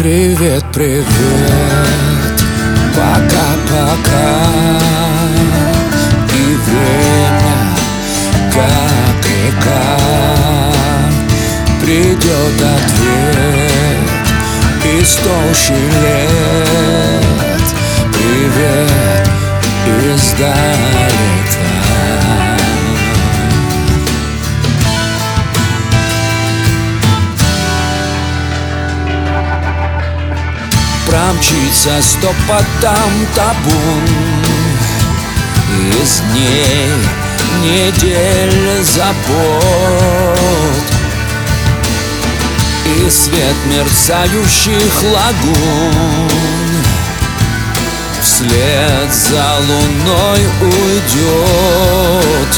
Привет, привет, пока-пока И время, как река Придет ответ из толщи лет. Привет издалека Промчится стопотом табун. Из дней недель забот. И свет мерцающих лагун Вслед за луной Уйдет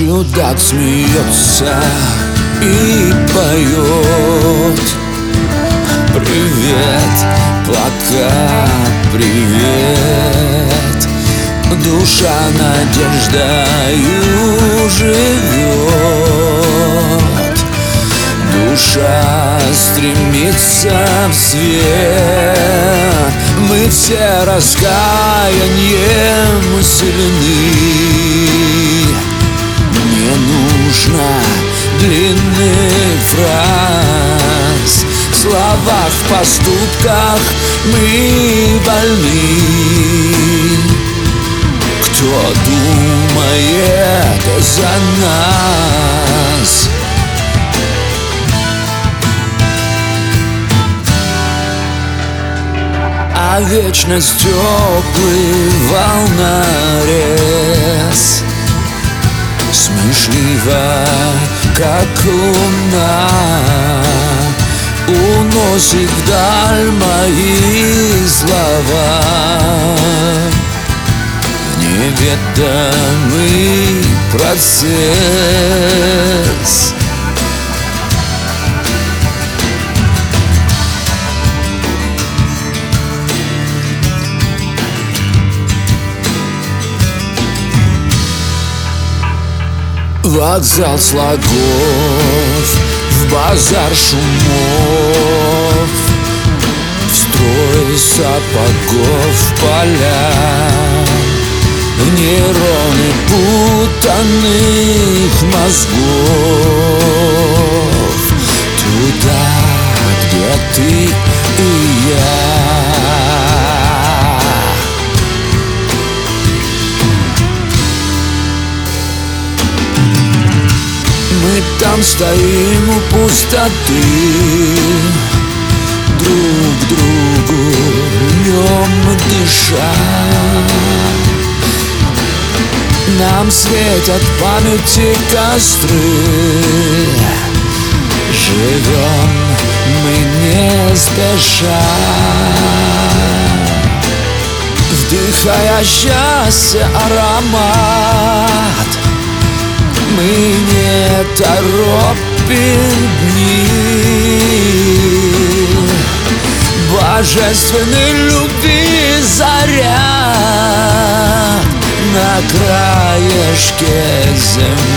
Чудак смеется и поет. Привет, плакат, привет. Душа надеждою живет Душа стремится в свет. Мы все раскаянием сильны поступках мы больны. Кто думает за нас? А вечность теплый волнорез Смешлива, как луна Уносит вдаль мои слова. Неведомый процесс. Вокзал слогов, в базар шумов. В строй сапогов поля. В нейроны путанных мозгов Там стоим у пустоты. Друг другу днем дыша. Нам светят памяти костры. Живем мы не спеша. Вдыхая счастье аромат мы не торопим дни Божественной любви заря На краешке земли